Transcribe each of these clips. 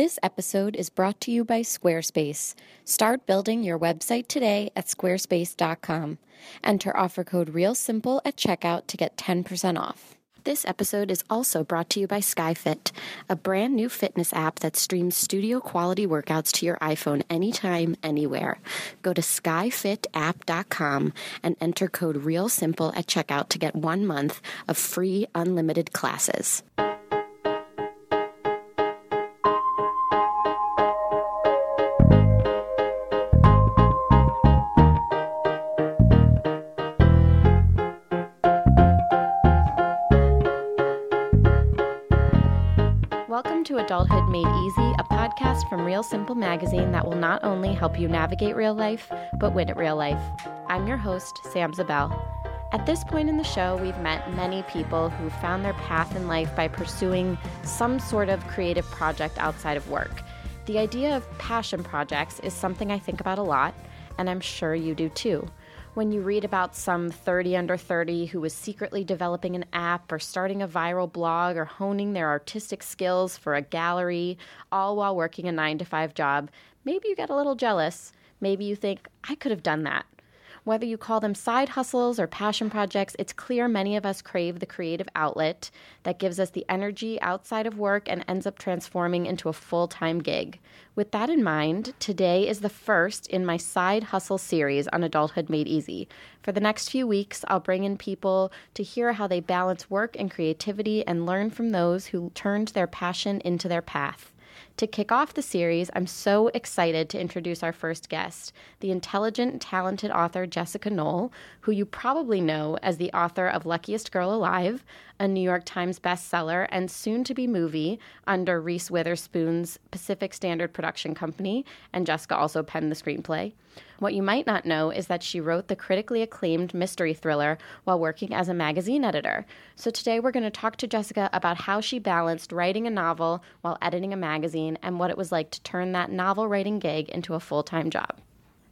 This episode is brought to you by Squarespace. Start building your website today at squarespace.com. Enter offer code REALSIMPLE at checkout to get 10% off. This episode is also brought to you by SkyFit, a brand new fitness app that streams studio quality workouts to your iPhone anytime, anywhere. Go to skyfitapp.com and enter code REALSIMPLE at checkout to get one month of free unlimited classes. Adulthood Made Easy, a podcast from Real Simple Magazine that will not only help you navigate real life, but win at real life. I'm your host, Sam Zabel. At this point in the show, we've met many people who found their path in life by pursuing some sort of creative project outside of work. The idea of passion projects is something I think about a lot, and I'm sure you do too when you read about some 30 under 30 who was secretly developing an app or starting a viral blog or honing their artistic skills for a gallery, all while working a nine to five job, maybe you get a little jealous. Maybe you think, I could have done that. Whether you call them side hustles or passion projects, it's clear many of us crave the creative outlet that gives us the energy outside of work and ends up transforming into a full time gig. With that in mind, today is the first in my side hustle series on Adulthood Made Easy. For the next few weeks, I'll bring in people to hear how they balance work and creativity and learn from those who turned their passion into their path. To kick off the series, I'm so excited to introduce our first guest, the intelligent talented author Jessica Knoll, who you probably know as the author of Luckiest Girl Alive, a New York Times bestseller and soon to be movie under Reese Witherspoon's Pacific Standard Production Company, and Jessica also penned the screenplay. What you might not know is that she wrote the critically acclaimed mystery thriller while working as a magazine editor. So today we're going to talk to Jessica about how she balanced writing a novel while editing a magazine and what it was like to turn that novel writing gig into a full time job.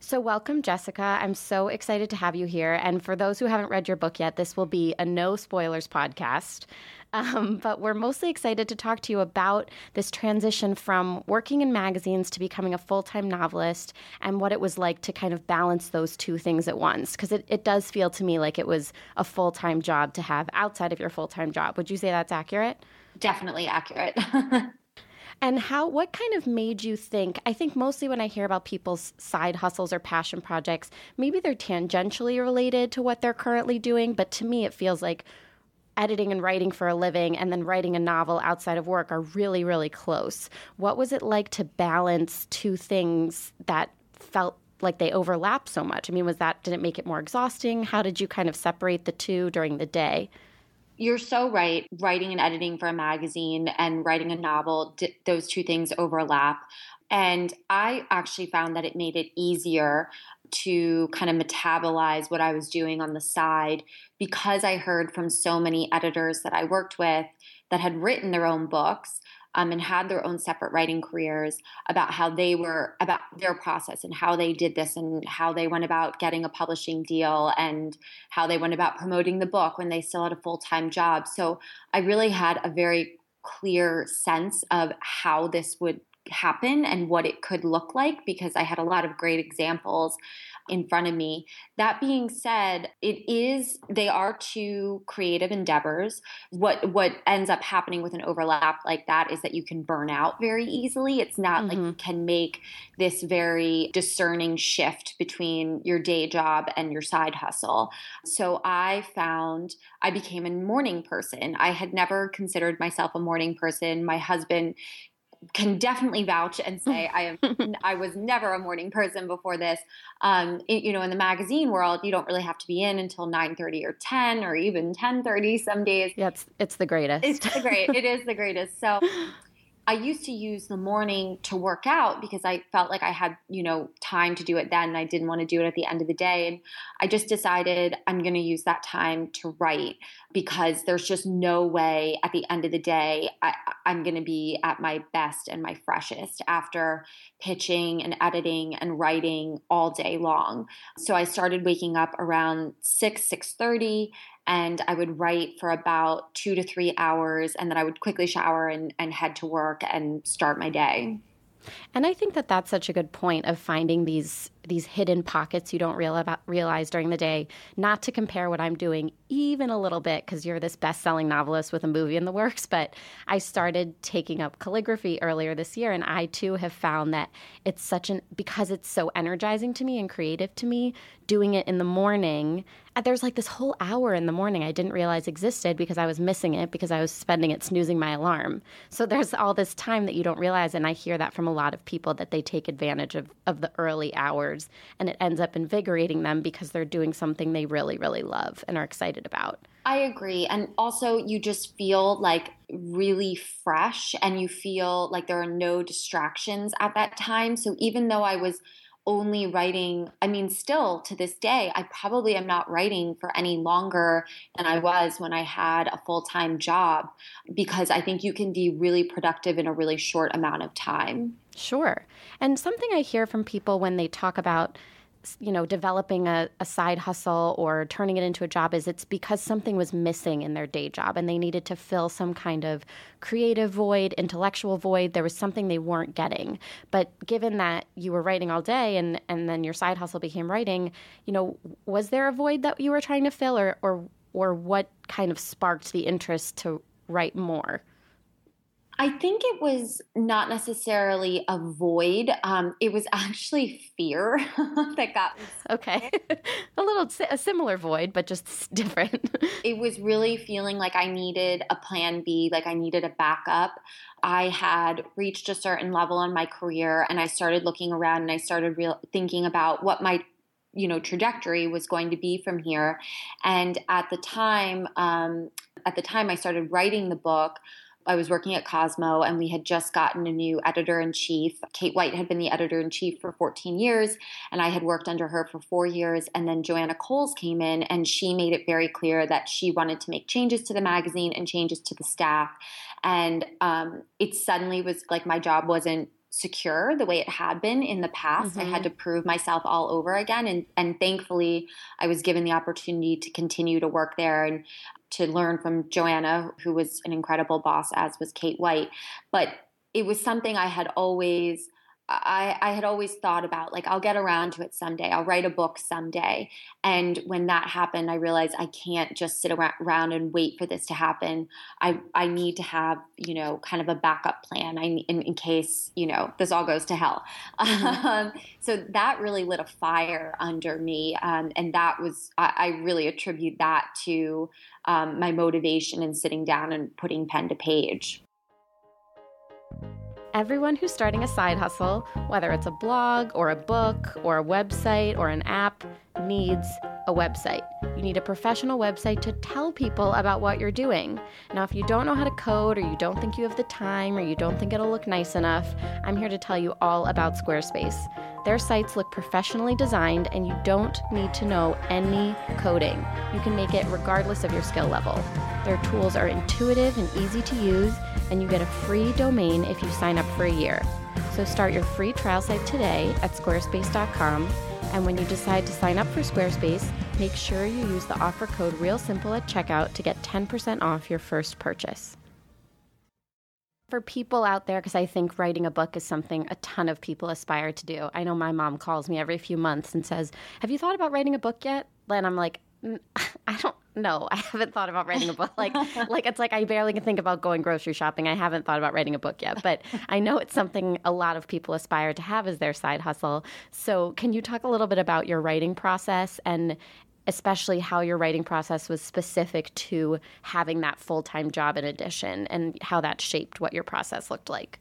So, welcome, Jessica. I'm so excited to have you here. And for those who haven't read your book yet, this will be a no spoilers podcast. Um, but we're mostly excited to talk to you about this transition from working in magazines to becoming a full time novelist and what it was like to kind of balance those two things at once. Because it, it does feel to me like it was a full time job to have outside of your full time job. Would you say that's accurate? Definitely accurate. And how, what kind of made you think? I think mostly when I hear about people's side hustles or passion projects, maybe they're tangentially related to what they're currently doing. But to me, it feels like editing and writing for a living and then writing a novel outside of work are really, really close. What was it like to balance two things that felt like they overlap so much? I mean, was that, did it make it more exhausting? How did you kind of separate the two during the day? You're so right. Writing and editing for a magazine and writing a novel, those two things overlap. And I actually found that it made it easier to kind of metabolize what I was doing on the side because I heard from so many editors that I worked with that had written their own books um, and had their own separate writing careers about how they were about their process and how they did this and how they went about getting a publishing deal and how they went about promoting the book when they still had a full-time job. So i really had a very clear sense of how this would happen and what it could look like because I had a lot of great examples in front of me. That being said, it is they are two creative endeavors. What what ends up happening with an overlap like that is that you can burn out very easily. It's not mm-hmm. like you can make this very discerning shift between your day job and your side hustle. So I found I became a morning person. I had never considered myself a morning person. My husband can definitely vouch and say I am I was never a morning person before this. Um, it, you know, in the magazine world, you don't really have to be in until nine thirty or ten or even ten thirty some days. Yeah, it's it's the greatest. It's the great. it is the greatest. So I used to use the morning to work out because I felt like I had, you know, time to do it then and I didn't want to do it at the end of the day. And I just decided I'm going to use that time to write because there's just no way at the end of the day I, am going to be at my best and my freshest after pitching and editing and writing all day long. So I started waking up around 6, 6.30 and I would write for about two to three hours, and then I would quickly shower and, and head to work and start my day. And I think that that's such a good point of finding these these hidden pockets you don't real about, realize during the day. Not to compare what I'm doing even a little bit because you're this best-selling novelist with a movie in the works, but I started taking up calligraphy earlier this year and I too have found that it's such an because it's so energizing to me and creative to me doing it in the morning. Uh, there's like this whole hour in the morning I didn't realize existed because I was missing it because I was spending it snoozing my alarm. So there's all this time that you don't realize and I hear that from a lot of people that they take advantage of of the early hours and it ends up invigorating them because they're doing something they really really love and are excited about. I agree. And also, you just feel like really fresh and you feel like there are no distractions at that time. So, even though I was only writing, I mean, still to this day, I probably am not writing for any longer than I was when I had a full time job because I think you can be really productive in a really short amount of time. Sure. And something I hear from people when they talk about you know, developing a, a, side hustle or turning it into a job is it's because something was missing in their day job and they needed to fill some kind of creative void, intellectual void. There was something they weren't getting. But given that you were writing all day and, and then your side hustle became writing, you know, was there a void that you were trying to fill or, or, or what kind of sparked the interest to write more? I think it was not necessarily a void. Um, it was actually fear that got me. Okay. a little a similar void, but just different. it was really feeling like I needed a plan B, like I needed a backup. I had reached a certain level in my career and I started looking around and I started real, thinking about what my you know trajectory was going to be from here and at the time um, at the time i started writing the book I was working at Cosmo and we had just gotten a new editor in chief. Kate White had been the editor in chief for 14 years, and I had worked under her for four years. And then Joanna Coles came in and she made it very clear that she wanted to make changes to the magazine and changes to the staff. And um, it suddenly was like my job wasn't secure the way it had been in the past. Mm-hmm. I had mm-hmm. to prove myself all over again. And, and thankfully, I was given the opportunity to continue to work there and to learn from Joanna, who was an incredible boss, as was Kate White. But it was something I had always I, I had always thought about like I'll get around to it someday. I'll write a book someday. And when that happened, I realized I can't just sit around and wait for this to happen. I I need to have you know kind of a backup plan. I in, in case you know this all goes to hell. Mm-hmm. Um, so that really lit a fire under me, um, and that was I, I, really attribute that to um, my motivation in sitting down and putting pen to page. Everyone who's starting a side hustle, whether it's a blog or a book or a website or an app, needs a website. You need a professional website to tell people about what you're doing. Now, if you don't know how to code or you don't think you have the time or you don't think it'll look nice enough, I'm here to tell you all about Squarespace. Their sites look professionally designed and you don't need to know any coding. You can make it regardless of your skill level. Their tools are intuitive and easy to use, and you get a free domain if you sign up for a year. So start your free trial site today at squarespace.com and when you decide to sign up for Squarespace, make sure you use the offer code REALSIMPLE at checkout to get 10% off your first purchase. For people out there, because I think writing a book is something a ton of people aspire to do. I know my mom calls me every few months and says, Have you thought about writing a book yet? And I'm like, I don't know. I haven't thought about writing a book. Like, like it's like I barely can think about going grocery shopping. I haven't thought about writing a book yet, but I know it's something a lot of people aspire to have as their side hustle. So, can you talk a little bit about your writing process and especially how your writing process was specific to having that full time job in addition and how that shaped what your process looked like?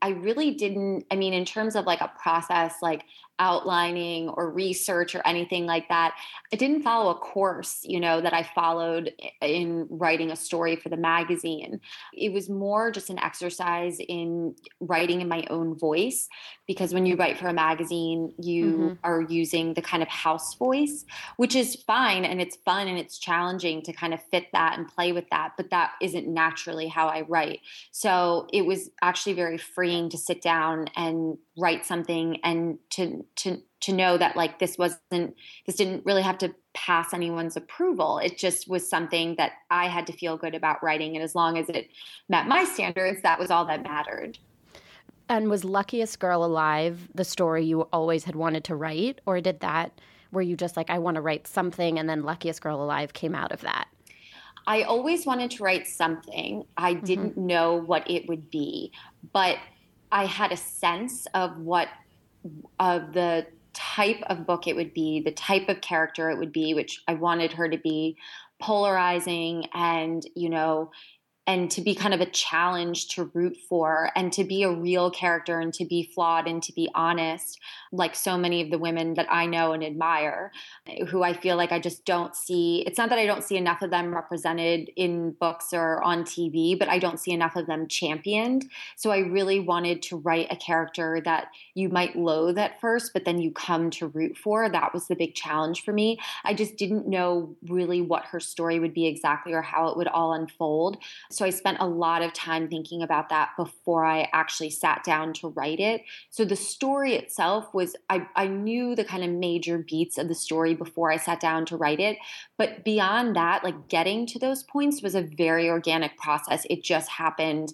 I really didn't, I mean, in terms of like a process, like outlining or research or anything like that. I didn't follow a course, you know, that I followed in writing a story for the magazine. It was more just an exercise in writing in my own voice because when you write for a magazine, you mm-hmm. are using the kind of house voice, which is fine and it's fun and it's challenging to kind of fit that and play with that, but that isn't naturally how I write. So it was actually very freeing to sit down and write something and to to to know that like this wasn't this didn't really have to pass anyone's approval. It just was something that I had to feel good about writing, and as long as it met my standards, that was all that mattered. And was Luckiest Girl Alive the story you always had wanted to write, or did that? Were you just like, I want to write something, and then Luckiest Girl Alive came out of that? I always wanted to write something. I mm-hmm. didn't know what it would be, but I had a sense of what of the type of book it would be, the type of character it would be, which I wanted her to be polarizing and, you know, and to be kind of a challenge to root for and to be a real character and to be flawed and to be honest like so many of the women that I know and admire, who I feel like I just don't see. It's not that I don't see enough of them represented in books or on TV, but I don't see enough of them championed. So I really wanted to write a character that you might loathe at first, but then you come to root for. That was the big challenge for me. I just didn't know really what her story would be exactly or how it would all unfold. So I spent a lot of time thinking about that before I actually sat down to write it. So the story itself was I, I knew the kind of major beats of the story before I sat down to write it. But beyond that, like getting to those points was a very organic process. It just happened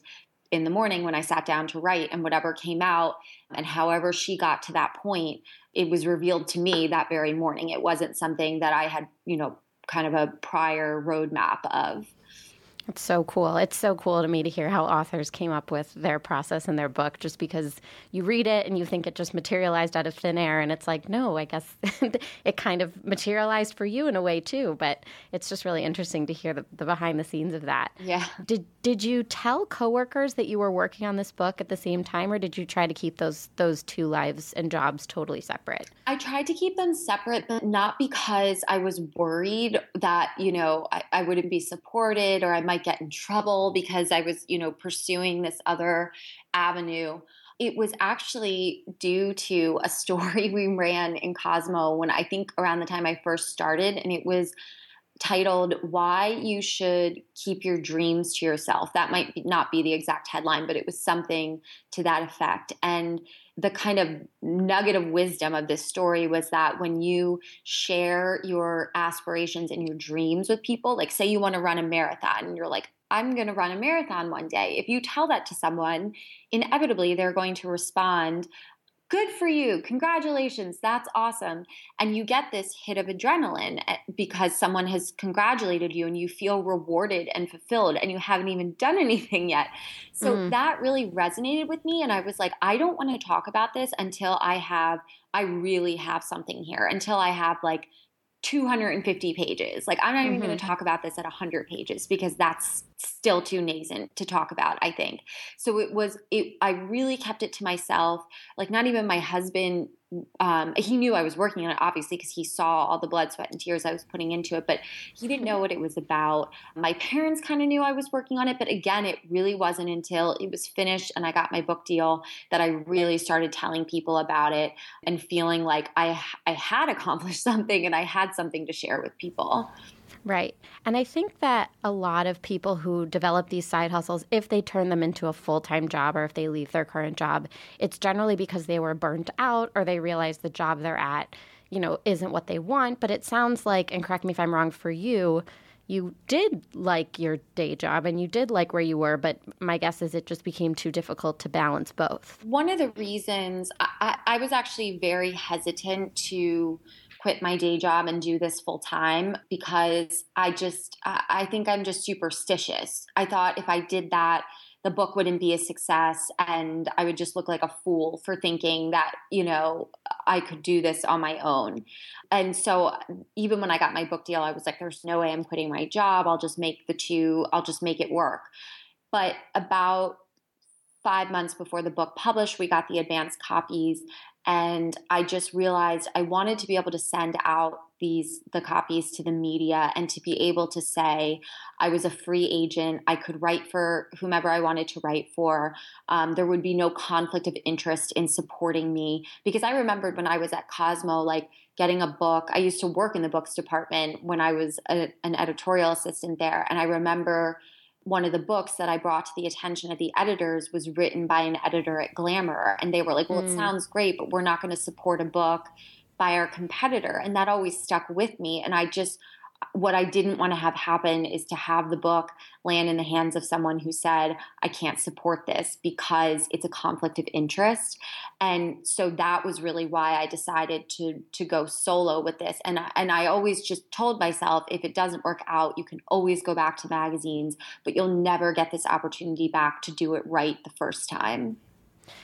in the morning when I sat down to write, and whatever came out, and however she got to that point, it was revealed to me that very morning. It wasn't something that I had, you know, kind of a prior roadmap of. It's so cool. It's so cool to me to hear how authors came up with their process in their book just because you read it and you think it just materialized out of thin air. And it's like, no, I guess it kind of materialized for you in a way too. But it's just really interesting to hear the, the behind the scenes of that. Yeah. Did, did you tell coworkers that you were working on this book at the same time, or did you try to keep those, those two lives and jobs totally separate? I tried to keep them separate, but not because I was worried that, you know, I, I wouldn't be supported or I might might get in trouble because I was, you know, pursuing this other avenue. It was actually due to a story we ran in Cosmo when I think around the time I first started, and it was titled Why You Should Keep Your Dreams to Yourself. That might not be the exact headline, but it was something to that effect. And the kind of nugget of wisdom of this story was that when you share your aspirations and your dreams with people, like say you want to run a marathon and you're like, I'm going to run a marathon one day. If you tell that to someone, inevitably they're going to respond, good for you congratulations that's awesome and you get this hit of adrenaline eh, because someone has congratulated you and you feel rewarded and fulfilled and you haven't even done anything yet so mm. that really resonated with me and i was like i don't want to talk about this until i have i really have something here until i have like 250 pages. Like, I'm not even mm-hmm. going to talk about this at 100 pages because that's still too nascent to talk about, I think. So it was, it, I really kept it to myself. Like, not even my husband um, he knew I was working on it, obviously, because he saw all the blood, sweat, and tears I was putting into it, but he didn't know what it was about. My parents kind of knew I was working on it, but again, it really wasn't until it was finished and I got my book deal that I really started telling people about it and feeling like I, I had accomplished something and I had something to share with people. Right. And I think that a lot of people who develop these side hustles, if they turn them into a full time job or if they leave their current job, it's generally because they were burnt out or they realize the job they're at, you know, isn't what they want. But it sounds like, and correct me if I'm wrong for you, you did like your day job and you did like where you were, but my guess is it just became too difficult to balance both. One of the reasons I, I, was actually very hesitant to quit my day job and do this full time because I just, I think I'm just superstitious. I thought if I did that, the book wouldn't be a success and I would just look like a fool for thinking that, you know, I could do this on my own. And so even when I got my book deal, I was like, there's no way I'm quitting my job. I'll just make the two, I'll just make it work. But about five months before the book published, we got the advanced copies and i just realized i wanted to be able to send out these the copies to the media and to be able to say i was a free agent. I could write for whomever i wanted to write for. Um, there would be no conflict of interest in supporting me. Because i remembered when i was at cosmo like getting a book. I used to work in the books department when i was a, an editorial assistant there. And i remember one of the books that I brought to the attention of the editors was written by an editor at Glamour. And they were like, well, mm. it sounds great, but we're not going to support a book by our competitor. And that always stuck with me. And I just, what I didn't want to have happen is to have the book land in the hands of someone who said, I can't support this because it's a conflict of interest. And so that was really why I decided to to go solo with this. And and I always just told myself if it doesn't work out, you can always go back to magazines, but you'll never get this opportunity back to do it right the first time.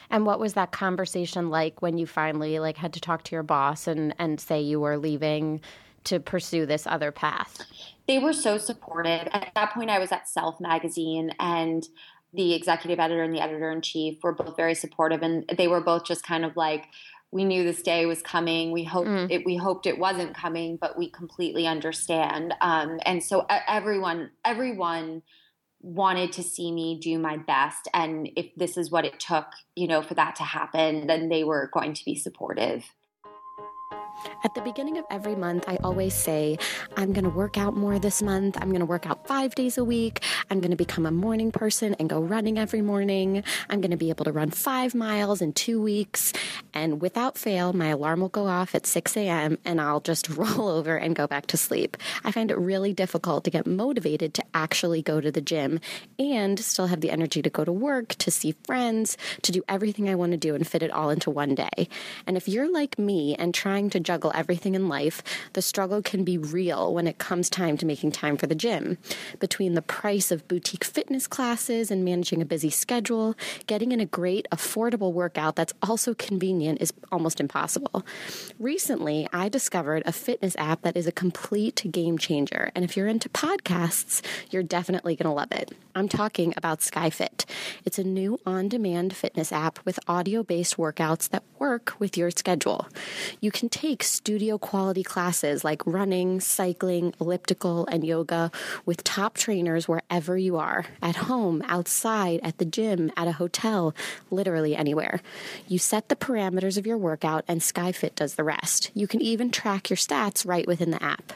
And what was that conversation like when you finally like had to talk to your boss and and say you were leaving to pursue this other path? They were so supportive. At that point, I was at Self Magazine, and the executive editor and the editor in chief were both very supportive, and they were both just kind of like, we knew this day was coming. We hoped mm. it. We hoped it wasn't coming, but we completely understand. Um, and so everyone, everyone wanted to see me do my best, and if this is what it took, you know, for that to happen, then they were going to be supportive. At the beginning of every month, I always say, I'm going to work out more this month. I'm going to work out five days a week. I'm going to become a morning person and go running every morning. I'm going to be able to run five miles in two weeks. And without fail, my alarm will go off at 6 a.m. and I'll just roll over and go back to sleep. I find it really difficult to get motivated to actually go to the gym and still have the energy to go to work, to see friends, to do everything I want to do and fit it all into one day. And if you're like me and trying to juggle everything in life, the struggle can be real when it comes time to making time for the gym. Between the price of boutique fitness classes and managing a busy schedule, getting in a great, affordable workout that's also convenient is almost impossible. Recently, I discovered a fitness app that is a complete game changer. And if you're into podcasts, you're definitely going to love it. I'm talking about SkyFit. It's a new on demand fitness app with audio based workouts that work with your schedule. You can take studio quality classes like running, cycling, elliptical, and yoga with top trainers wherever you are at home, outside, at the gym, at a hotel, literally anywhere. You set the parameters of your workout, and SkyFit does the rest. You can even track your stats right within the app.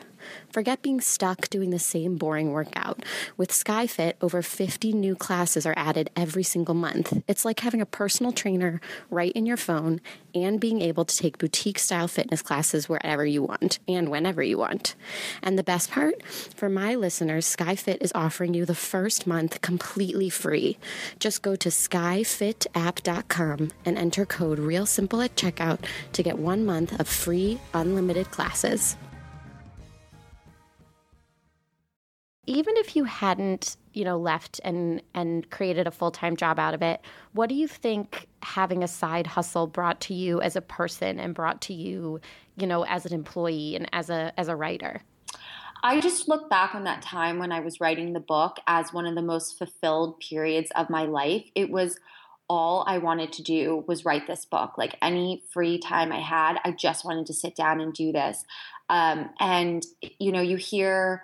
Forget being stuck doing the same boring workout. With SkyFit, over 50 new classes are added every single month. It's like having a personal trainer right in your phone and being able to take boutique style fitness classes wherever you want and whenever you want. And the best part? For my listeners, SkyFit is offering you the first month completely free. Just go to skyfitapp.com and enter code REALSIMPLE at checkout to get one month of free, unlimited classes. Even if you hadn't, you know, left and and created a full-time job out of it, what do you think having a side hustle brought to you as a person and brought to you, you know, as an employee and as a as a writer? I just look back on that time when I was writing the book as one of the most fulfilled periods of my life. It was all I wanted to do was write this book. Like any free time I had, I just wanted to sit down and do this. Um, and you know, you hear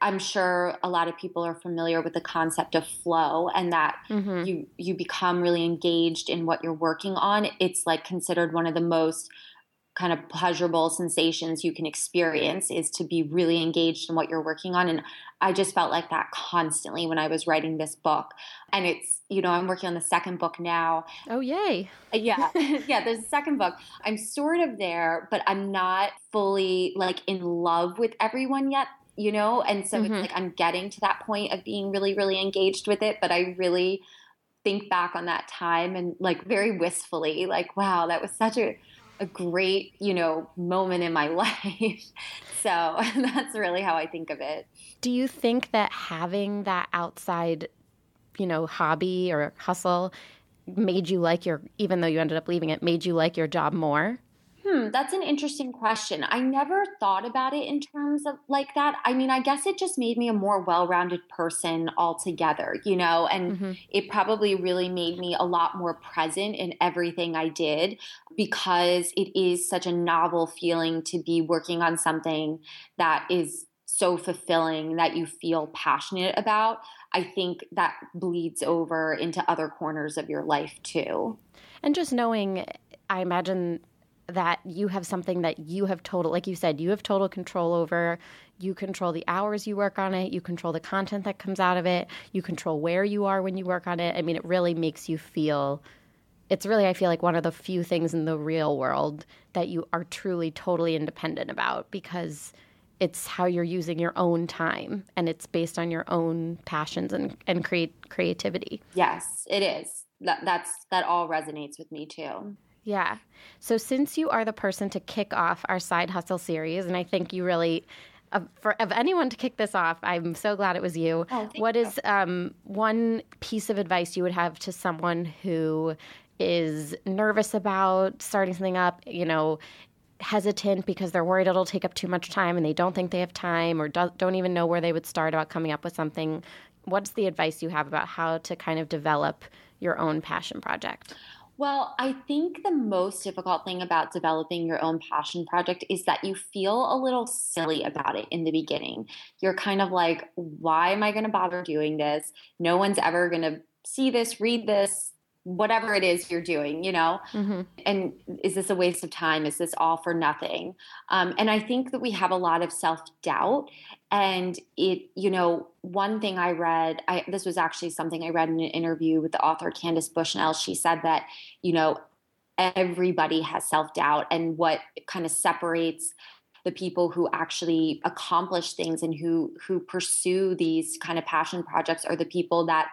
I'm sure a lot of people are familiar with the concept of flow and that mm-hmm. you you become really engaged in what you're working on. It's like considered one of the most kind of pleasurable sensations you can experience is to be really engaged in what you're working on and I just felt like that constantly when I was writing this book. And it's, you know, I'm working on the second book now. Oh, yay. Yeah. yeah, there's a second book. I'm sort of there, but I'm not fully like in love with everyone yet you know? And so mm-hmm. it's like I'm getting to that point of being really, really engaged with it, but I really think back on that time and like very wistfully, like, wow, that was such a, a great, you know, moment in my life. so that's really how I think of it. Do you think that having that outside, you know, hobby or hustle made you like your, even though you ended up leaving it, made you like your job more? Hmm, that's an interesting question. I never thought about it in terms of like that. I mean, I guess it just made me a more well rounded person altogether, you know, and mm-hmm. it probably really made me a lot more present in everything I did because it is such a novel feeling to be working on something that is so fulfilling that you feel passionate about. I think that bleeds over into other corners of your life too. And just knowing, I imagine that you have something that you have total, like you said, you have total control over. You control the hours you work on it. You control the content that comes out of it. You control where you are when you work on it. I mean, it really makes you feel. It's really, I feel like, one of the few things in the real world that you are truly, totally independent about because it's how you're using your own time and it's based on your own passions and, and create creativity. Yes, it is. That that's that all resonates with me too. Yeah. So since you are the person to kick off our side hustle series, and I think you really for of anyone to kick this off, I'm so glad it was you. Oh, what you. is um, one piece of advice you would have to someone who is nervous about starting something up? You know, hesitant because they're worried it'll take up too much time and they don't think they have time or do, don't even know where they would start about coming up with something. What's the advice you have about how to kind of develop your own passion project? Well, I think the most difficult thing about developing your own passion project is that you feel a little silly about it in the beginning. You're kind of like, why am I going to bother doing this? No one's ever going to see this, read this, whatever it is you're doing, you know? Mm-hmm. And is this a waste of time? Is this all for nothing? Um, and I think that we have a lot of self doubt. And it, you know, one thing I read, I, this was actually something I read in an interview with the author Candace Bushnell. She said that, you know, everybody has self doubt. And what kind of separates the people who actually accomplish things and who who pursue these kind of passion projects are the people that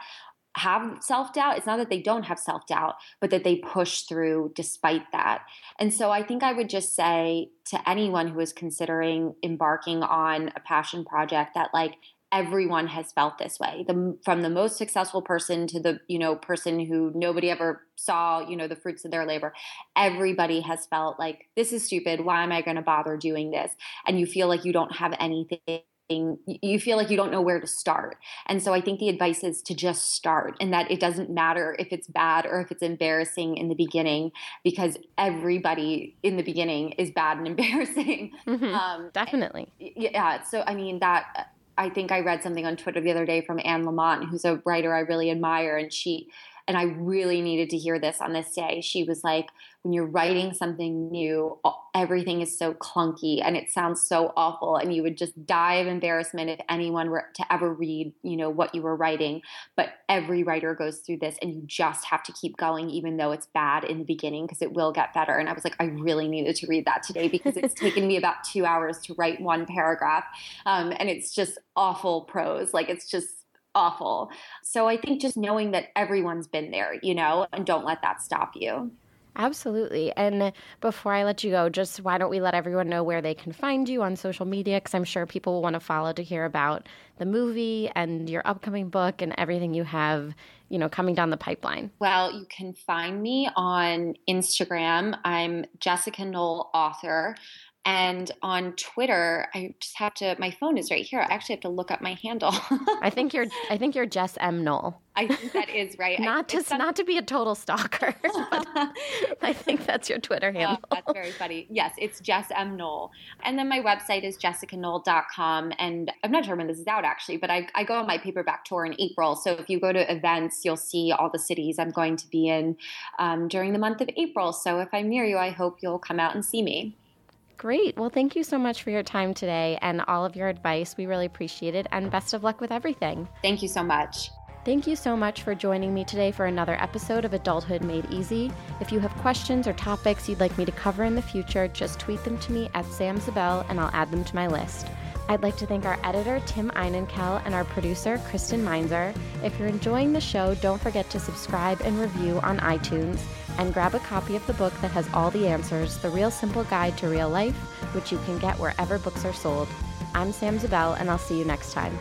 have self doubt. It's not that they don't have self doubt, but that they push through despite that. And so I think I would just say to anyone who is considering embarking on a passion project that, like, everyone has felt this way the, from the most successful person to the you know person who nobody ever saw you know the fruits of their labor everybody has felt like this is stupid why am i going to bother doing this and you feel like you don't have anything you feel like you don't know where to start. And so I think the advice is to just start and that it doesn't matter if it's bad or if it's embarrassing in the beginning because everybody in the beginning is bad and embarrassing. Mm-hmm. Um, Definitely. Yeah. So, I mean, that I think I read something on Twitter the other day from Anne Lamott, who's a writer I really admire. And she, and I really needed to hear this on this day. She was like, when you're writing something new, everything is so clunky and it sounds so awful. And you would just die of embarrassment if anyone were to ever read, you know, what you were writing. But every writer goes through this and you just have to keep going, even though it's bad in the beginning, because it will get better. And I was like, I really needed to read that today because it's taken me about two hours to write one paragraph. Um, and it's just awful prose. Like it's just awful. So I think just knowing that everyone's been there, you know, and don't let that stop you. Absolutely. And before I let you go, just why don't we let everyone know where they can find you on social media? Because I'm sure people will want to follow to hear about the movie and your upcoming book and everything you have, you know, coming down the pipeline. Well, you can find me on Instagram. I'm Jessica Knoll, author. And on Twitter, I just have to. My phone is right here. I actually have to look up my handle. I think you're. I think you're Jess M Knoll. I think that is right. not I, to not to be a total stalker. I think that's your Twitter oh, handle. that's very funny. Yes, it's Jess M Knoll, and then my website is jessicaknoll.com. And I'm not sure when this is out actually, but I, I go on my paperback tour in April. So if you go to events, you'll see all the cities I'm going to be in um, during the month of April. So if I'm near you, I hope you'll come out and see me. Great. Well, thank you so much for your time today and all of your advice. We really appreciate it. And best of luck with everything. Thank you so much. Thank you so much for joining me today for another episode of Adulthood Made Easy. If you have questions or topics you'd like me to cover in the future, just tweet them to me at Sam Zabel and I'll add them to my list. I'd like to thank our editor, Tim Einenkel, and our producer, Kristen Meinzer. If you're enjoying the show, don't forget to subscribe and review on iTunes and grab a copy of the book that has all the answers The Real Simple Guide to Real Life, which you can get wherever books are sold. I'm Sam Zabel, and I'll see you next time.